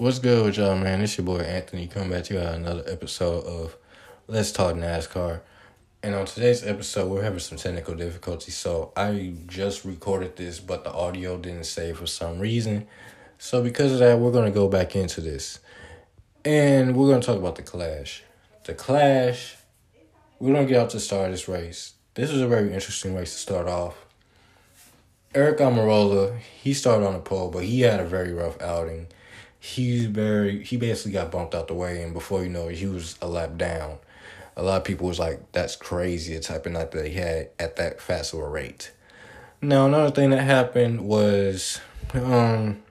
What's good with y'all, man? It's your boy Anthony coming back to you at another episode of Let's Talk NASCAR. And on today's episode, we're having some technical difficulties. So I just recorded this, but the audio didn't save for some reason. So because of that, we're going to go back into this. And we're going to talk about the Clash. The Clash, we're going to get out to start this race. This was a very interesting race to start off. Eric Almirola, he started on the pole, but he had a very rough outing he very he basically got bumped out the way, and before you know it, he was a lap down. A lot of people was like, "That's crazy," the type of night that he had at that fast of a rate. Now another thing that happened was, um,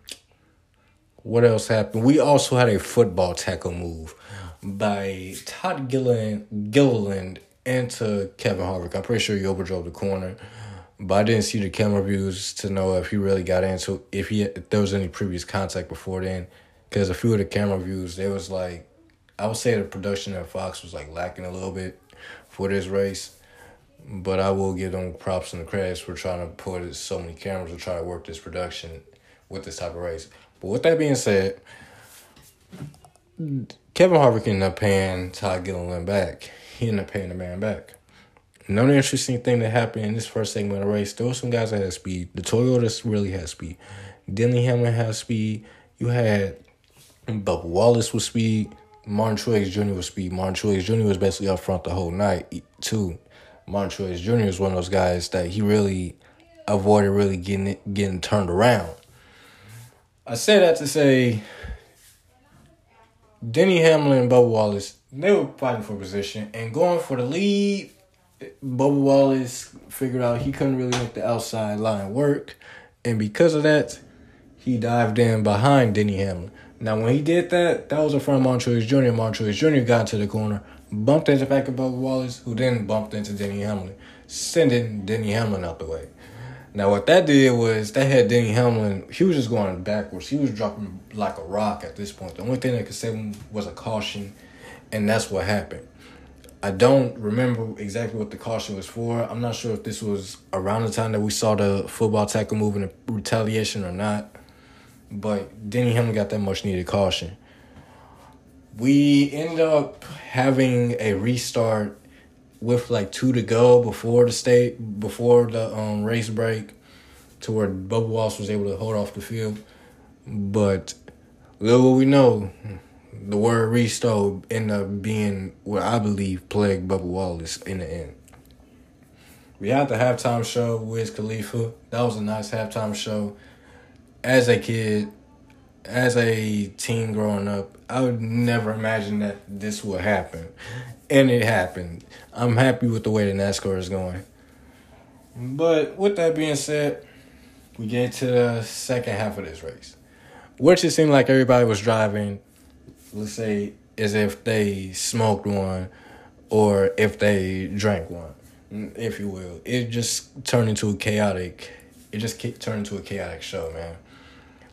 what else happened? We also had a football tackle move by Todd Gilliland, Gilliland into Kevin Harvick. I'm pretty sure he overdrove the corner but I didn't see the camera views to know if he really got into if he if there was any previous contact before then. Because a few of the camera views, there was like, I would say the production at Fox was like lacking a little bit for this race. But I will give them props and the credits for trying to put so many cameras to try to work this production with this type of race. But with that being said, Kevin Harvick ended up paying Todd Gilliland back. He ended up paying the man back. Another interesting thing that happened in this first segment of the race, there were some guys that had speed. The Toyotas really had speed. Denny Hamlin had speed. You had Bubba Wallace with speed. Martin Truex Jr. was speed. Martin Truex Jr. was basically up front the whole night too. Martin Truex Jr. was one of those guys that he really avoided really getting it, getting turned around. I say that to say Denny Hamlin and Bubba Wallace, they were fighting for position and going for the lead Bubba Wallace figured out he couldn't really make the outside line work. And because of that, he dived in behind Denny Hamlin. Now, when he did that, that was in front of Martin Truex Jr. Martin Truex Jr. got into the corner, bumped into back of Bubba Wallace, who then bumped into Denny Hamlin, sending Denny Hamlin out the way. Now, what that did was that had Denny Hamlin, he was just going backwards. He was dropping like a rock at this point. The only thing that could save him was a caution, and that's what happened. I don't remember exactly what the caution was for. I'm not sure if this was around the time that we saw the football tackle move in retaliation or not. But Denny Hamlin got that much needed caution. We end up having a restart with like two to go before the state before the um, race break, to where Bubba Wallace was able to hold off the field. But little we know, the word restore end up being what I believe plagued Bubba Wallace in the end. We had the halftime show with Khalifa. That was a nice halftime show. As a kid, as a teen growing up, I would never imagine that this would happen. And it happened. I'm happy with the way the NASCAR is going. But with that being said, we get to the second half of this race. Which it seemed like everybody was driving let's say as if they smoked one or if they drank one, if you will. It just turned into a chaotic. It just turned into a chaotic show, man.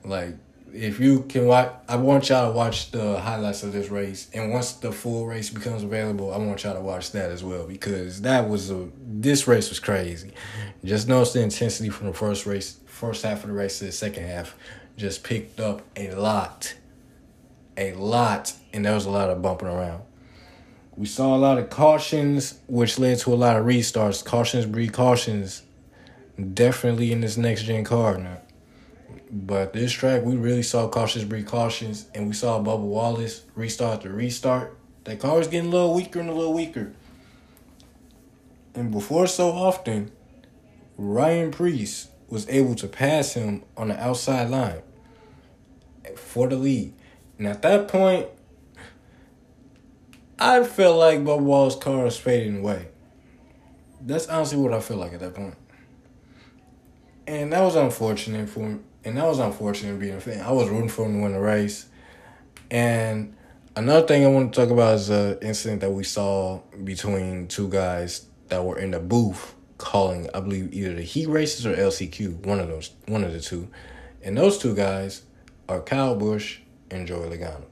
Like if you can watch, I want y'all to watch the highlights of this race, and once the full race becomes available, I want y'all to watch that as well because that was a this race was crazy. Just notice the intensity from the first race, first half of the race to the second half, just picked up a lot a lot, and there was a lot of bumping around. We saw a lot of cautions, which led to a lot of restarts. Cautions breed cautions, definitely in this next gen car now. But this track, we really saw cautions breed cautions, and we saw Bubba Wallace restart to restart. That car was getting a little weaker and a little weaker. And before so often, Ryan Preece was able to pass him on the outside line for the lead. And at that point, I felt like Bubba Wallace's car was fading away. That's honestly what I feel like at that point. And that was unfortunate for him. And that was unfortunate being a fan. I was rooting for him to win the race. And another thing I want to talk about is an incident that we saw between two guys that were in the booth calling, I believe, either the heat races or LCQ, one of those, one of the two. And those two guys are Kyle Busch and Joey Logano.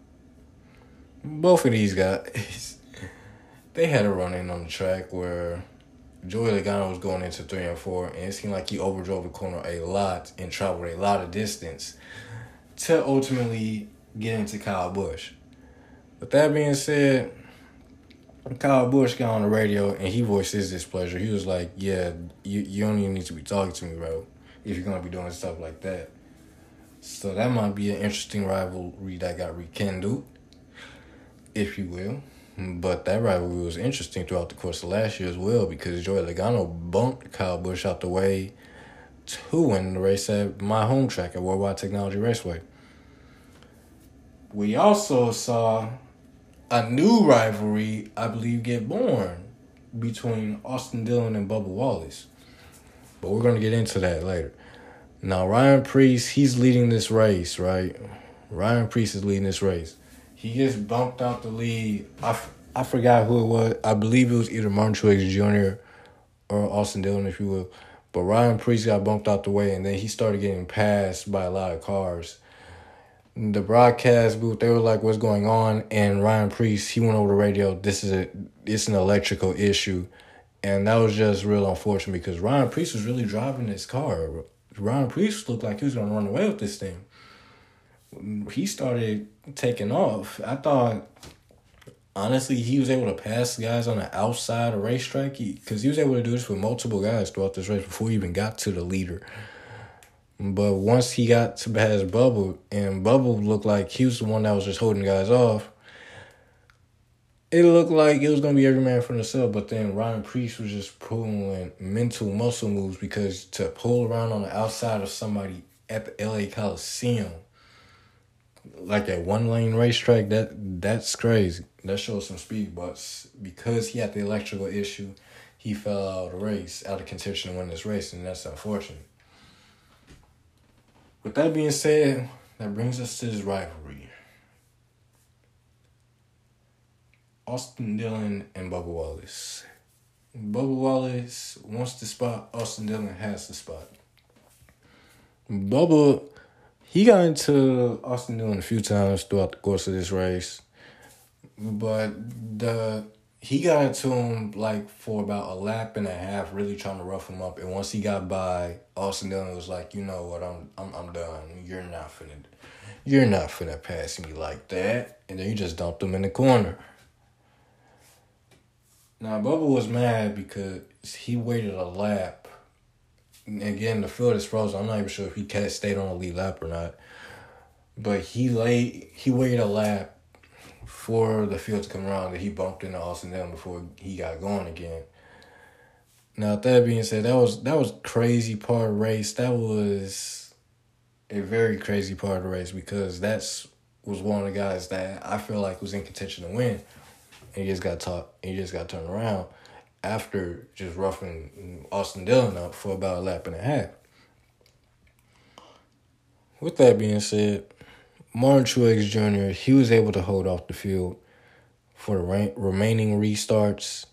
Both of these guys, they had a run in on the track where Joey Logano was going into three and four, and it seemed like he overdrove the corner a lot and traveled a lot of distance to ultimately get into Kyle Busch. With that being said, Kyle Busch got on the radio and he voiced his displeasure. He was like, "Yeah, you you don't even need to be talking to me, bro. If you're gonna be doing stuff like that." So that might be an interesting rivalry that got rekindled, if you will. But that rivalry was interesting throughout the course of last year as well because Joey Logano bumped Kyle Busch out the way to win the race at my home track at Worldwide Technology Raceway. We also saw a new rivalry, I believe, get born between Austin Dillon and Bubba Wallace. But we're going to get into that later. Now, Ryan Preece, he's leading this race, right? Ryan Preece is leading this race. He gets bumped out the lead. I, f- I forgot who it was. I believe it was either Martin Truex Jr. or Austin Dillon, if you will. But Ryan Preece got bumped out the way, and then he started getting passed by a lot of cars the broadcast booth, they were like, "What's going on?" And Ryan Preece, he went over the radio. This is a, it's an electrical issue, and that was just real unfortunate because Ryan Preece was really driving this car. Ryan Preece looked like he was gonna run away with this thing. He started taking off. I thought, honestly, he was able to pass guys on the outside of racetrack because he, he was able to do this with multiple guys throughout this race before he even got to the leader. But once he got to past Bubba, and Bubba looked like he was the one that was just holding guys off, it looked like it was gonna be every man for himself. But then Ryan Preece was just pulling mental muscle moves because to pull around on the outside of somebody at the LA Coliseum, like at one lane racetrack, that that's crazy. That shows some speed, but because he had the electrical issue, he fell out of the race, out of contention to win this race, and that's unfortunate. With that being said, that brings us to this rivalry. Austin Dillon and Bubba Wallace. Bubba Wallace wants the spot, Austin Dillon has the spot. Bubba, he got into Austin Dillon a few times throughout the course of this race. But the he got into him like for about a lap and a half, really trying to rough him up. And once he got by, Austin Dillon was like, you know what, I'm I'm I'm done. You're not finna you're not finna pass me like that. And then you just dumped him in the corner. Now Bubba was mad because he waited a lap. Again, the field is frozen. I'm not even sure if he stayed on the lead lap or not. But he laid he waited a lap for the field to come around that he bumped into Austin Dillon before he got going again. Now that being said, that was that was crazy part of race. That was a very crazy part of the race because that's was one of the guys that I feel like was in contention to win. And he just got taught he just got turned around after just roughing Austin Dillon up for about a lap and a half. With that being said, Martin Truex Jr., he was able to hold off the field for the remaining restarts.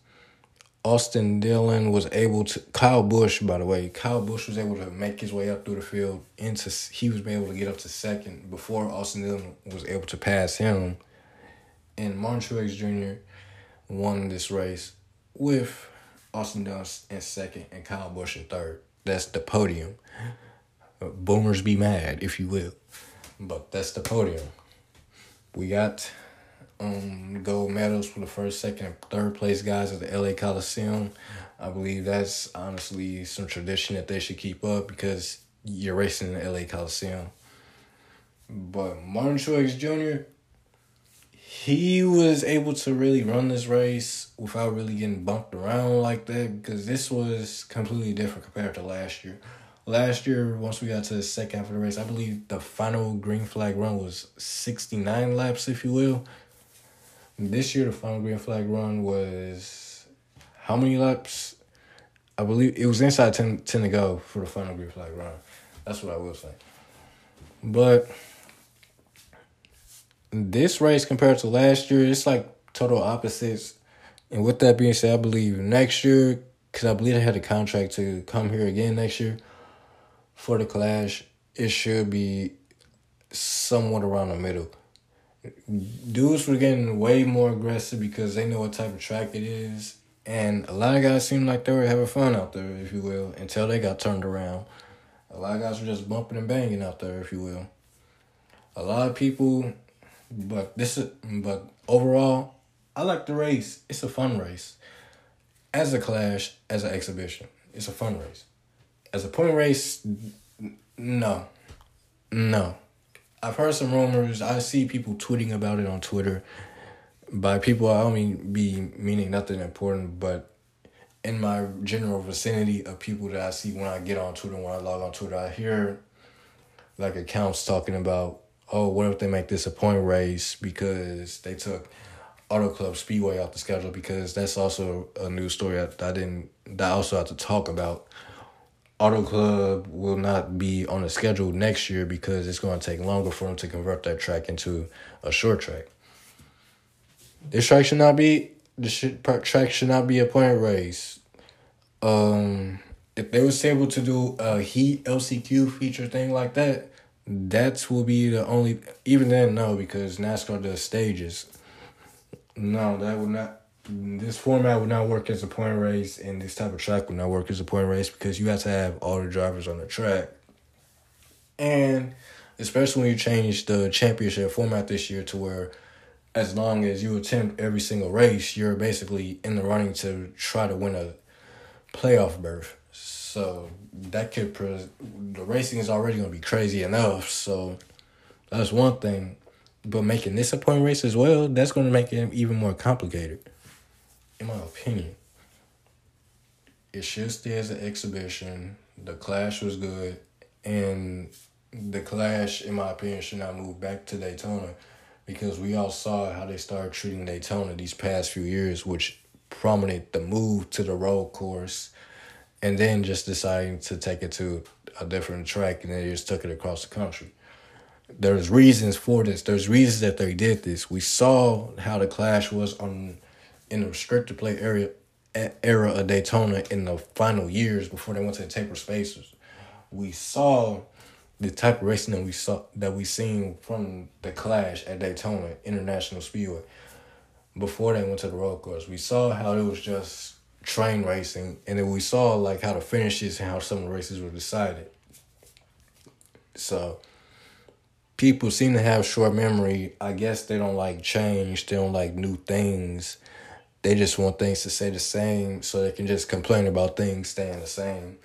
Austin Dillon was able to Kyle Busch, by the way, Kyle Busch was able to make his way up through the field into he was able to get up to second before Austin Dillon was able to pass him. And Martin Truex Jr. won this race with Austin Dillon in second and Kyle Busch in third. That's the podium. Boomers be mad, if you will. But that's the podium. We got um, gold medals for the first, second, and third place guys at the LA Coliseum. I believe that's honestly some tradition that they should keep up because you're racing in the LA Coliseum. But Martin Truex Jr., he was able to really run this race without really getting bumped around like that because this was completely different compared to last year. Last year, once we got to the second half of the race, I believe the final green flag run was 69 laps, if you will. This year, the final green flag run was how many laps? I believe it was inside 10, 10 to go for the final green flag run. That's what I will say. But this race compared to last year, it's like total opposites. And with that being said, I believe next year, because I believe I had a contract to come here again next year for the clash, it should be somewhat around the middle. Dudes were getting way more aggressive because they know what type of track it is. And a lot of guys seemed like they were having fun out there, if you will, until they got turned around. A lot of guys were just bumping and banging out there, if you will. A lot of people But this is but overall, I like the race. It's a fun race. As a clash, as an exhibition, it's a fun race. As a point race, no, no. I've heard some rumors. I see people tweeting about it on Twitter. By people, I don't mean be meaning nothing important, but in my general vicinity of people that I see when I get on Twitter, when I log on Twitter, I hear like accounts talking about, oh, what if they make this a point race because they took Auto Club Speedway off the schedule because that's also a news story that I didn't that I also have to talk about Auto Club will not be on the schedule next year because it's going to take longer for them to convert that track into a short track. This track should not be the track should not be a point race. Um, if they was able to do a heat LCQ feature thing like that, that will be the only. Even then, no, because NASCAR does stages. No, that would not this format would not work as a point race, and this type of track would not work as a point race because you have to have all the drivers on the track. And especially when you change the championship format this year to where as long as you attempt every single race, you're basically in the running to try to win a playoff berth. So that could the racing is already to be crazy enough. So that's one thing. But making this a point race as well, that's to make it even more complicated in my opinion, it should stay as an exhibition. The Clash was good, and the Clash, in my opinion, should not move back to Daytona because we all saw how they started treating Daytona these past few years, which prominent the move to the road course and then just deciding to take it to a different track and they just took it across the country. There's reasons for this. There's reasons that they did this. We saw how the clash was on in the restrictor plate area era of Daytona in the final years before they went to the taper spacers. We saw the type of racing that we saw that we seen from the clash at Daytona International Speedway before they went to the road course. We saw how it was just train racing and then we saw like how the finishes and how some of the races were decided. So people seem to have short memory. I guess they don't like change, they don't like new things they just want things to stay the same so they can just complain about things staying the same.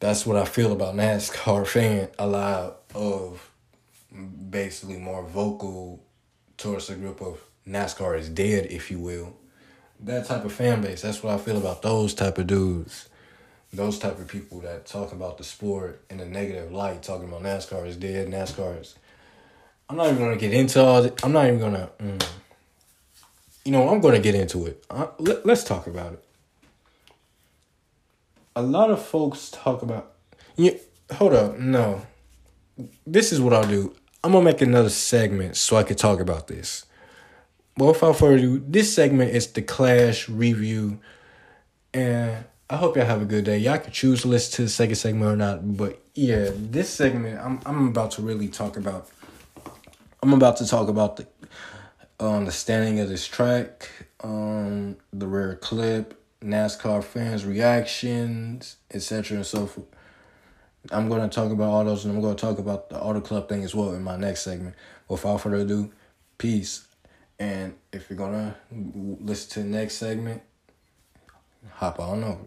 That's what I feel about NASCAR fan. A lot of basically more vocal towards a group of NASCAR is dead, if you will. That type of fan base. That's what I feel about those type of dudes. Those type of people that talk about the sport in a negative light, talking about NASCAR is dead, NASCAR is. I'm not even gonna get into all. The, I'm not even gonna. Mm, you know, I'm to get into it. Uh, let, let's talk about it. A lot of folks talk about. You hold up. No. This is what I'll do. I'm to make another segment so I can talk about this. Well, without further ado, this segment is the Clash review. And I hope y'all have a good day. Y'all can choose to listen to the second segment or not. But yeah, this segment, I'm, I'm about to really talk about. I'm about to talk about the um, the standing of this track, um, the rare clip, NASCAR fans' reactions, etc. and so forth. I'm going to talk about all those, and I'm going to talk about the Auto Club thing as well in my next segment. Without further ado, peace. And if you're to listen to the next segment, hop on over.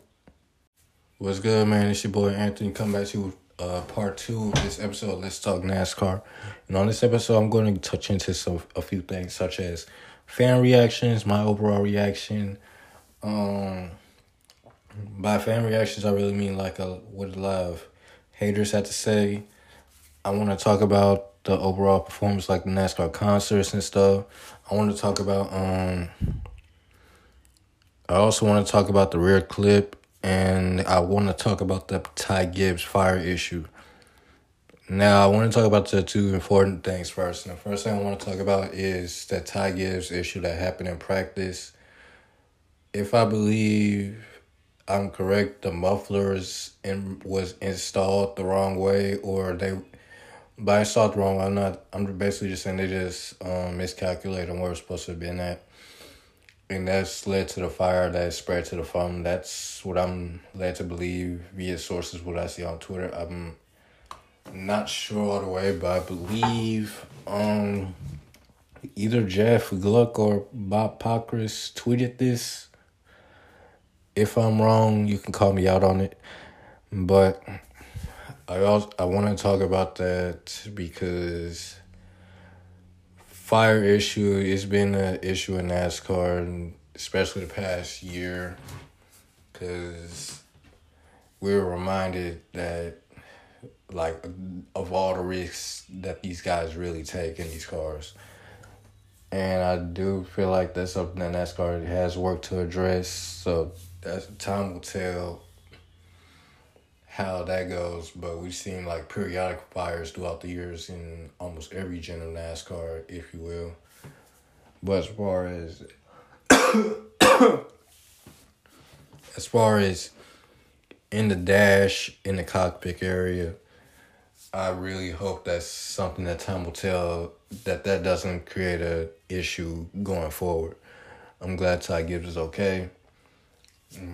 What's good, man? It's your boy Anthony. Come back to you uh, part two of this episode. Let's talk NASCAR. And on this episode, I'm going to touch into some a few things such as fan reactions, my overall reaction. Um, by fan reactions, I really mean like a what a lot of haters had to say. I want to talk about the overall performance, like the NASCAR concerts and stuff. I want to talk about um. I also want to talk about the rear clip and I want to talk about the Ty Gibbs fire issue. Now, I want to talk about the two important things first. And the first thing I want to talk about is that Ty Gibbs issue that happened in practice. If I believe I'm correct, the mufflers in, was installed the wrong way, or they by installed wrong. I'm not. I'm basically just saying they just um, miscalculated where it's supposed to have been at and that's led to the fire that spread to the farm. That's what I'm led to believe via sources what I see on Twitter. I'm not sure all the way, but I believe um either Jeff Gluck or Bob Pockrass tweeted this. If I'm wrong, you can call me out on it. But I also I want to talk about that because fire issue has been an issue in NASCAR, and especially the past year, because we were reminded that like of all the risks that these guys really take in these cars. And I do feel like that's something that NASCAR has worked to address. So that's time will tell how that goes, but we've seen like periodic fires throughout the years in almost every gen of NASCAR, if you will. But as far as as far as in the dash in the cockpit area, I really hope that's something that time will tell that that doesn't create a issue going forward. I'm glad Ty Gibbs is okay,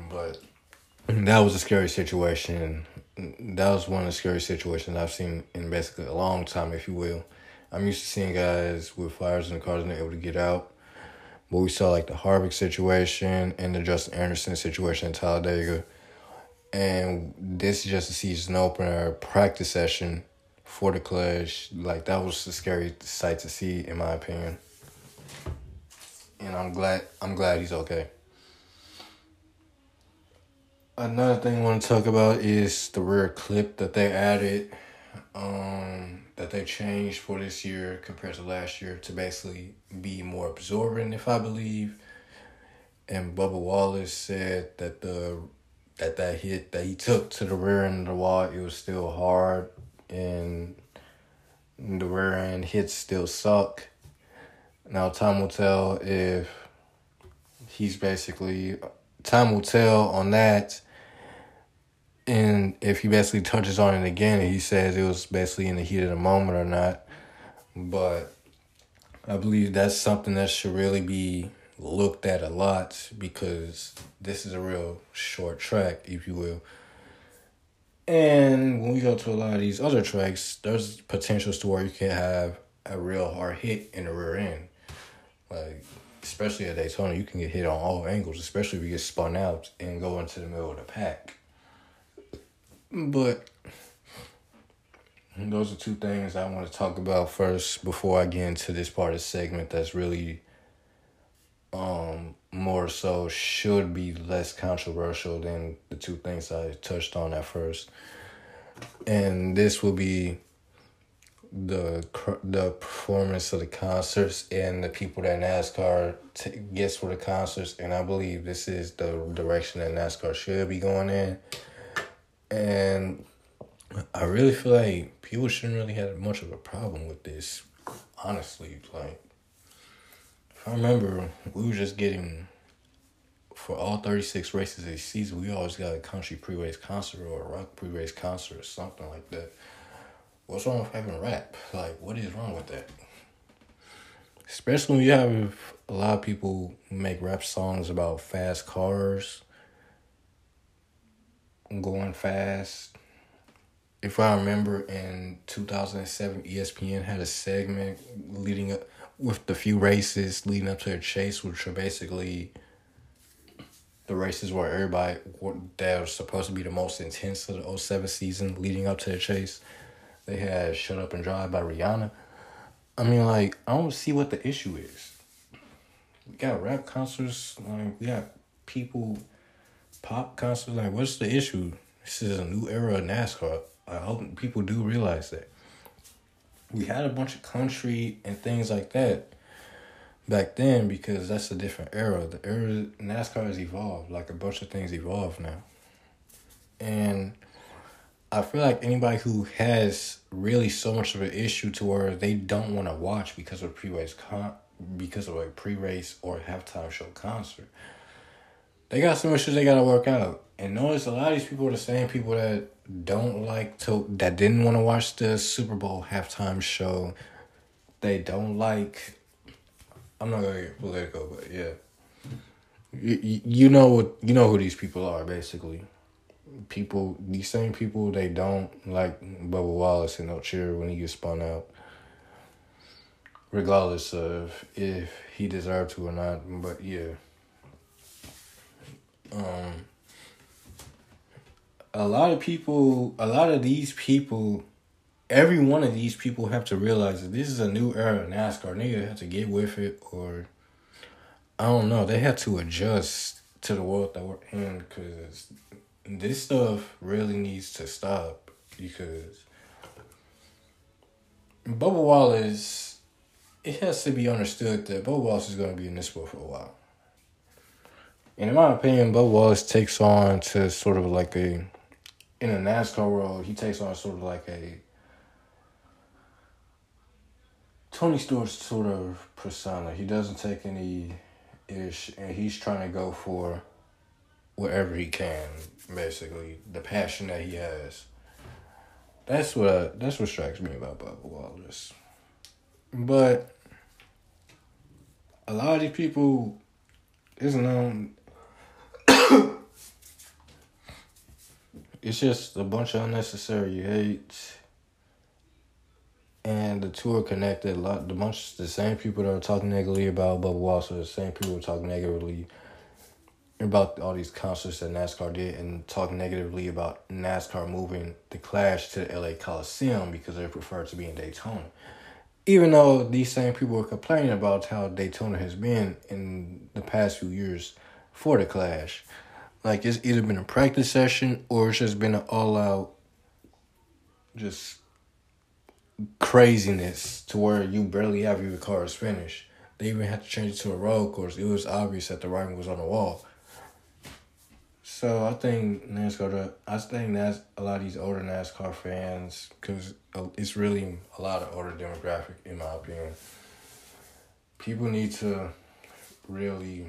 but that was a scary situation. That was one of the scary situations I've seen in basically a long time, if you will. I'm used to seeing guys with fires in the cars and they're able to get out. But we saw like the Harvick situation and the Justin Anderson situation in Talladega. And this is just a season opener practice session for the Clash. Like that was a scary sight to see in my opinion. And I'm glad I'm glad he's okay. Another thing I want to talk about is the rear clip that they added, um, that they changed for this year compared to last year to basically be more absorbent, if I believe. And Bubba Wallace said that the that that hit that he took to the rear end of the wall, it was still hard, and the rear end hits still suck. Now time will tell if he's basically time will tell on that. And if he basically touches on it again he says it was basically in the heat of the moment or not. But I believe that's something that should really be looked at a lot because this is a real short track, if you will. And when we go to a lot of these other tracks, there's potentials to where you can have a real hard hit in the rear end. Like especially at Daytona, you can get hit on all angles, especially if you get spun out and go into the middle of the pack. But those are two things I want to talk about first before I get into this part of the segment that's really um more so should be less controversial than the two things I touched on at first. And this will be the the performance of the concerts and the people that NASCAR t- gets for the concerts, and I believe this is the direction that NASCAR should be going in. And I really feel like people shouldn't really have much of a problem with this. Honestly, like I remember, we were just getting for all thirty six races this season. We always got a country pre race concert or a rock pre race concert or something like that what's wrong with having rap? Like, what is wrong with that? Especially when you have a lot of people make rap songs about fast cars, going fast. If I remember in 2007, ESPN had a segment leading up with the few races leading up to a chase, which are basically the races where everybody that was supposed to be the most intense of the 07 season leading up to the chase they had Shut Up and Drive by Rihanna. I mean, like, I don't see what the issue is. We got rap concerts, like, we got people, pop concerts. Like, what's the issue? This is a new era of NASCAR. I hope people do realize that. We had a bunch of country and things like that back then because that's a different era. The era NASCAR has evolved. Like a bunch of things evolve now. And I feel like anybody who has really so much of an issue to where they don't want to watch because of pre-race con because of a pre-race or halftime show concert, they got some issues they gotta work out. And notice a lot of these people are the same people that don't like to that didn't want to watch the Super Bowl halftime show. They don't like. I'm not gonna get political, but yeah. You, you know what you know who these people are basically people, these same people, they don't like Bubba Wallace and they'll cheer when he gets spun out. regardless of if he deserved to or not. But yeah. Um a lot of people a lot of these people every one of these people have to realize that this is a new era of NASCAR. Nigga have to get with it or I don't know. They have to adjust to the world that we're in because this stuff really needs to stop because Bubba Wallace, it has to be understood that Bubba Wallace is going to be in this sport for a while. And in my opinion, Bubba Wallace takes on to sort of like a, in a NASCAR world, he takes on sort of like a Tony Stewart's sort of persona. He doesn't take any ish, and he's trying to go for wherever he can. Basically, the passion that he has. That's what that's what strikes me about Bubba Wallace. But a lot of these people is known. it's just a bunch of unnecessary hate and the two are connected. A lot, the bunch, the same people that are talking negatively about Bubba Wallace are the same people talking negatively about all these concerts that NASCAR did, and talk negatively about NASCAR moving the Clash to the LA Coliseum because they prefer to be in Daytona. Even though these same people were complaining about how Daytona has been in the past few years for the Clash, like it's either been a practice session or it's just been an all out, just craziness to where you barely have your cars finished. They even had to change it to a road course. It was obvious that the writing was on the wall. So I think NASCAR. I think that's a lot of these older NASCAR fans because uh, it's really a lot of older demographic in my opinion. People need to really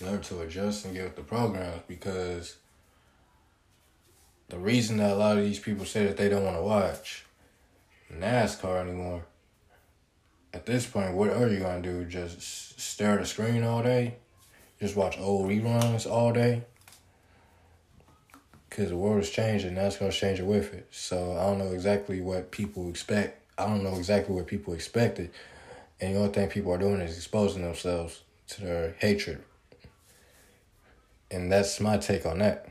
learn to adjust and get with the program because the reason that a lot of these people say that they don't want to watch NASCAR anymore. At this point, what are you gonna do? Just stare at a screen all day? Just watch old reruns all day? Cause the world is changing, NASCAR's changing with it. So I don't know exactly what people expect. I don't know exactly what people expected. And the only thing people are doing is exposing themselves to their hatred. And that's my take on that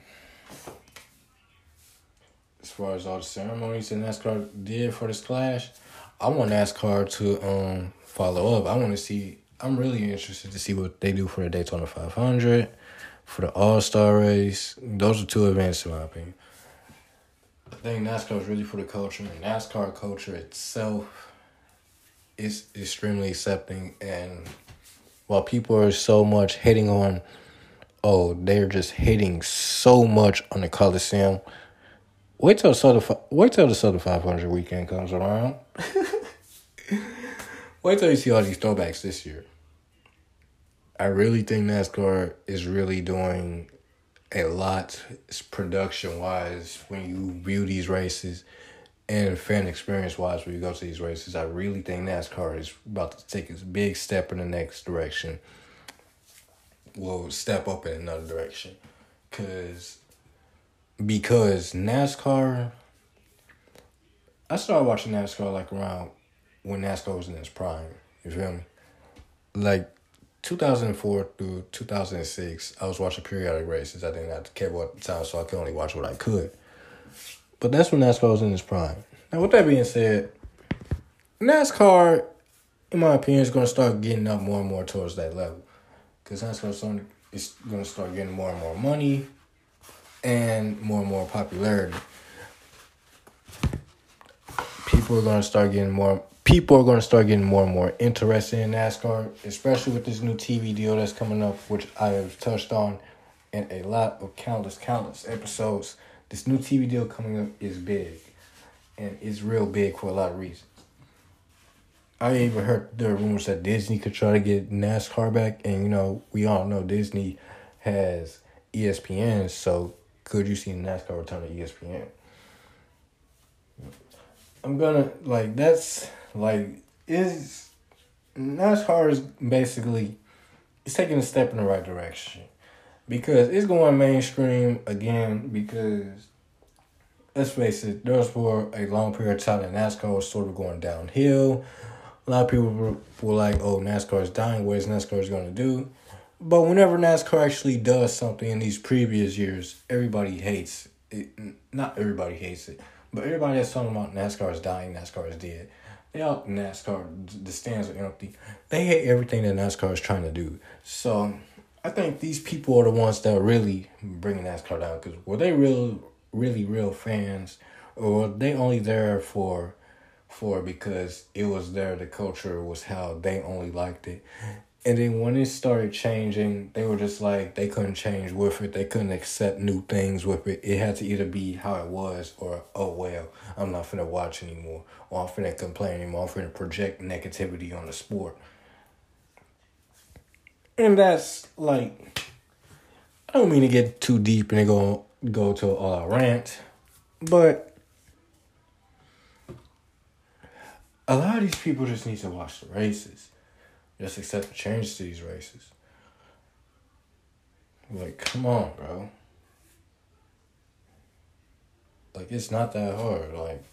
as far as all the ceremonies that NASCAR did for this clash, I want NASCAR to um follow up. I want to see. I'm really interested to see what they do for the Daytona 500, for the All Star race. Those are two events, in my opinion. I think NASCAR is really for the culture, and NASCAR culture itself is extremely accepting. And while people are so much hating on, oh, they're just hating so much on the Coliseum Wait till Southern, wait till the Southern 500 weekend comes around. wait till you see all these throwbacks this year. I really think NASCAR is really doing a lot production wise when you view these races and fan experience wise when you go to these races. I really think NASCAR is about to take a big step in the next direction. Will step up in another direction. Cause because NASCAR. I started watching NASCAR like around when NASCAR was in its prime. You feel me? Like 2004 through 2006, I was watching periodic races. I didn't have to cable at time, so I could only watch what I could. But that's when NASCAR was in its prime. Now, with that being said, NASCAR, in my opinion, is going to start getting up more and more towards that level. Because NASCAR is going to start getting more and more money and more and more popularity. People are gonna start getting more. People are gonna start getting more and more interested in NASCAR, especially with this new TV deal that's coming up, which I have touched on in a lot of countless, countless episodes. This new TV deal coming up is big, and it's real big for a lot of reasons. I even heard there are rumors that Disney could try to get NASCAR back, and you know we all know Disney has ESPN, so could you see NASCAR return to ESPN? I'm gonna like that's like is NASCAR is basically it's taking a step in the right direction because it's going mainstream again because let's face it, there was for a long period of time that NASCAR was sort of going downhill. A lot of people were, were like, "Oh, NASCAR is dying. What is NASCAR going to do?" But whenever NASCAR actually does something in these previous years, everybody hates it. Not everybody hates it, but everybody that's talking about NASCAR is dying, NASCAR is dead. All NASCAR the stands are empty. They hate everything that NASCAR is trying to do. So I think these people are the ones that are really bringing NASCAR down. Because were they real, really real fans, or were they only there for, for because it was there? The culture was how they only liked it. And then when it started changing, they were just like they couldn't change with it. They couldn't accept new things with it. It had to either be how it was or oh well, I'm not finna watch anymore. Or I'm finna complain anymore. I'm finna project negativity on the sport. And that's like I don't mean to get too deep and go go to a rant, but a lot of these people just need to watch the races just accept the change to these races. Like, come on, bro. Like, it's not that hard. Like,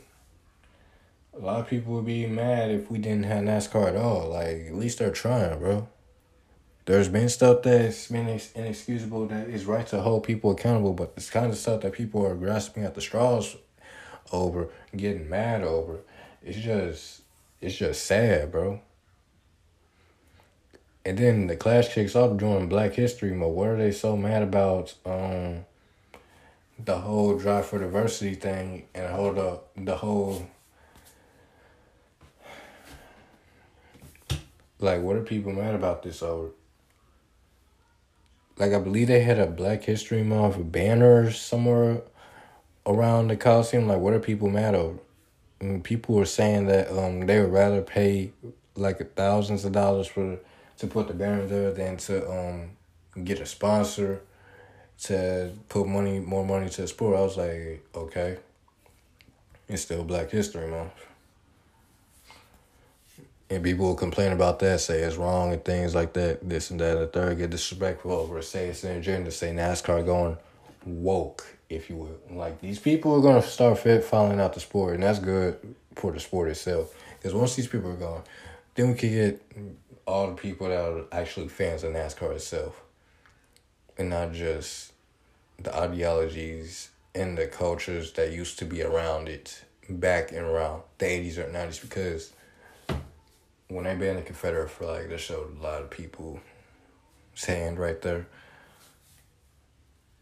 a lot of people would be mad if we didn't have NASCAR at all. Like, at least they're trying, bro. There's been stuff that's been inexcusable that is right to hold people accountable, but it's kind of stuff that people are grasping at the straws over, getting mad over. It's just, it's just sad, bro. And then the Clash kicks off during Black History Month. What are they so mad about? Um, the whole drive for diversity thing and hold up the whole like what are people mad about this over? Like I believe they had a Black History Month banner somewhere around the Coliseum. Like what are people mad over? And people were saying that um they would rather pay like thousands of dollars for to put the banner there than to um get a sponsor to put money more money to the sport. I was like, okay. It's still Black History Month. And people will complain about that, say it's wrong and things like that, this and that, and the third, get disrespectful over, say it's an agenda, say NASCAR going woke, if you will. Like, these people are to start fit following out the sport, and that's good for the sport itself. Because once these people are gone, then we can get all the people that are actually fans of NASCAR itself, and not just the ideologies and the cultures that used to be around it back in around the eighties or nineties. Because when they banned the Confederate flag, that showed a lot of people saying right there.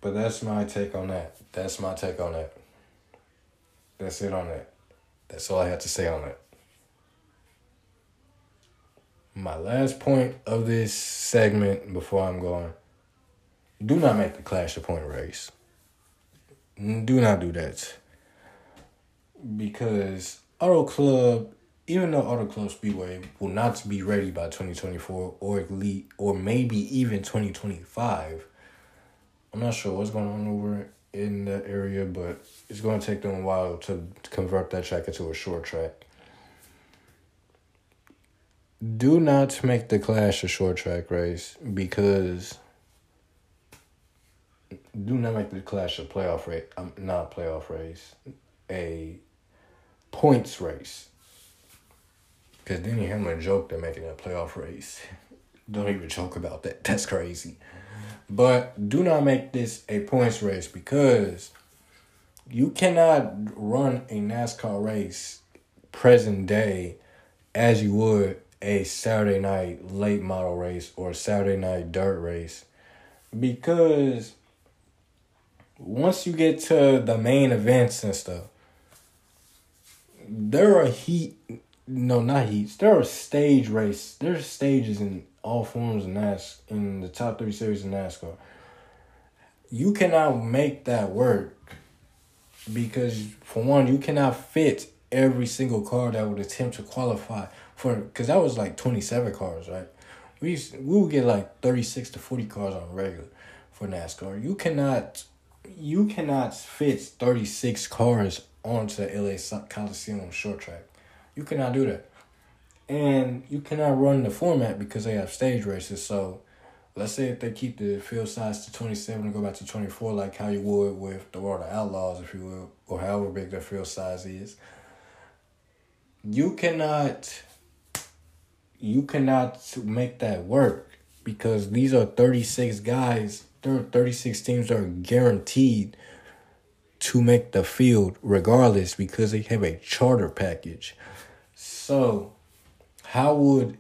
But that's my take on that. That's my take on that. That's it on that. That's all I have to say on that my last point of this segment before I'm going do not make the Clash a point race. Do not do that. Because Auto Club, even though Auto Club Speedway will not be ready by 2024 or elite or maybe even 2025, I'm not sure what's going on over in that area, but it's going to take them a while to convert that track into a short track do not make the Clash a short track race because do not make the Clash a playoff race. Um, not a playoff race, a points race. Because then you Denny Hamlin joked at making a playoff race. Don't even joke about that. That's crazy. But do not make this a points race because you cannot run a NASCAR race present day as you would a Saturday night late model race or Saturday night dirt race because once you get to the main events and stuff, there are heat. No, not heats. There are stage race. There's stages in all forms of NAS in the top three series of NASCAR. You cannot make that work because, for one, you cannot fit every single car that would attempt to qualify for because that was like twenty seven cars, right? We used, we would get like thirty six to forty cars on regular for NASCAR. You cannot you cannot fit thirty six cars onto LA Coliseum short track. You cannot do that. And you cannot run the format because they have stage races. So let's say if they keep the field size to 27 and go back to 24, like how you would with the World of Outlaws, if you will, or however big their field size is, you cannot you cannot make that work because these are 36 guys, there are 36 teams are guaranteed to make the field regardless because they have a charter package. So, how would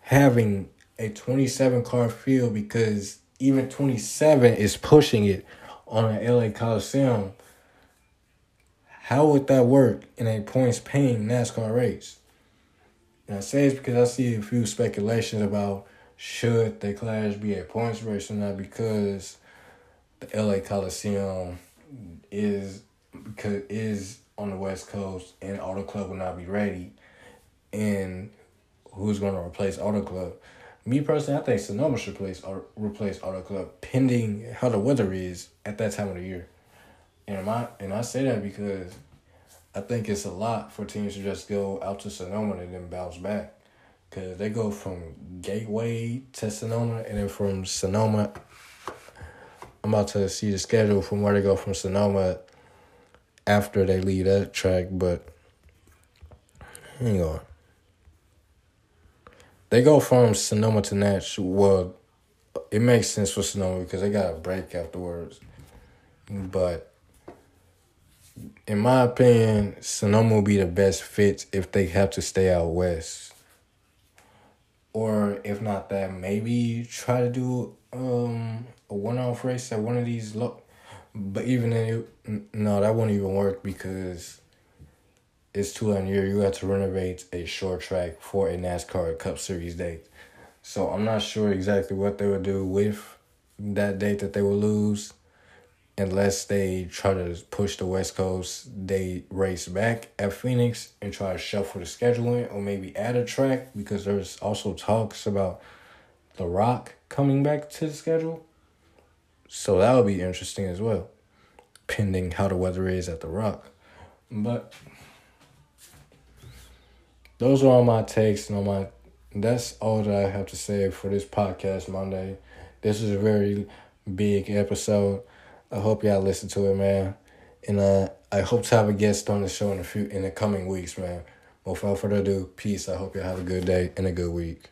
having a 27 car field because even 27 is pushing it on an LA Coliseum, how would that work in a points paying NASCAR race? And I say it's because I see a few speculations about should the clash be a points race or not because the LA Coliseum is because is on the West Coast and Auto Club will not be ready, and who's going to replace Auto Club? Me personally, I think Sonoma should replace replace Auto Club pending how the weather is at that time of the year. And I and I say that because I think it's a lot for teams to just go out to Sonoma and then bounce back. Cause they go from Gateway to Sonoma and then from Sonoma I'm about to see the schedule from where they go from Sonoma after they leave that track, but hang on. They go from Sonoma to Nashville. Well, it makes sense for Sonoma because they got a break afterwards. But in my opinion, Sonoma will be the best fit if they have to stay out west. Or if not that, maybe try to do um a one off race at one of these low but even then it, no, that won't even work because it's too year. You have to renovate a short track for a NASCAR Cup Series date. So I'm not sure exactly what they would do with that date that they will lose unless they try to push the West Coast day race back at Phoenix and try to shuffle the scheduling or maybe add a track because there's also talks about The Rock coming back to the schedule. So that would be interesting as well, pending how the weather is at The Rock. But those are all my takes and all my that's all that I have to say for this podcast Monday. This is a very big episode. I hope y'all listen to it, man. And uh, I hope to have a guest on the show in the few in the coming weeks, man. But without further ado, peace. I hope y'all have a good day and a good week.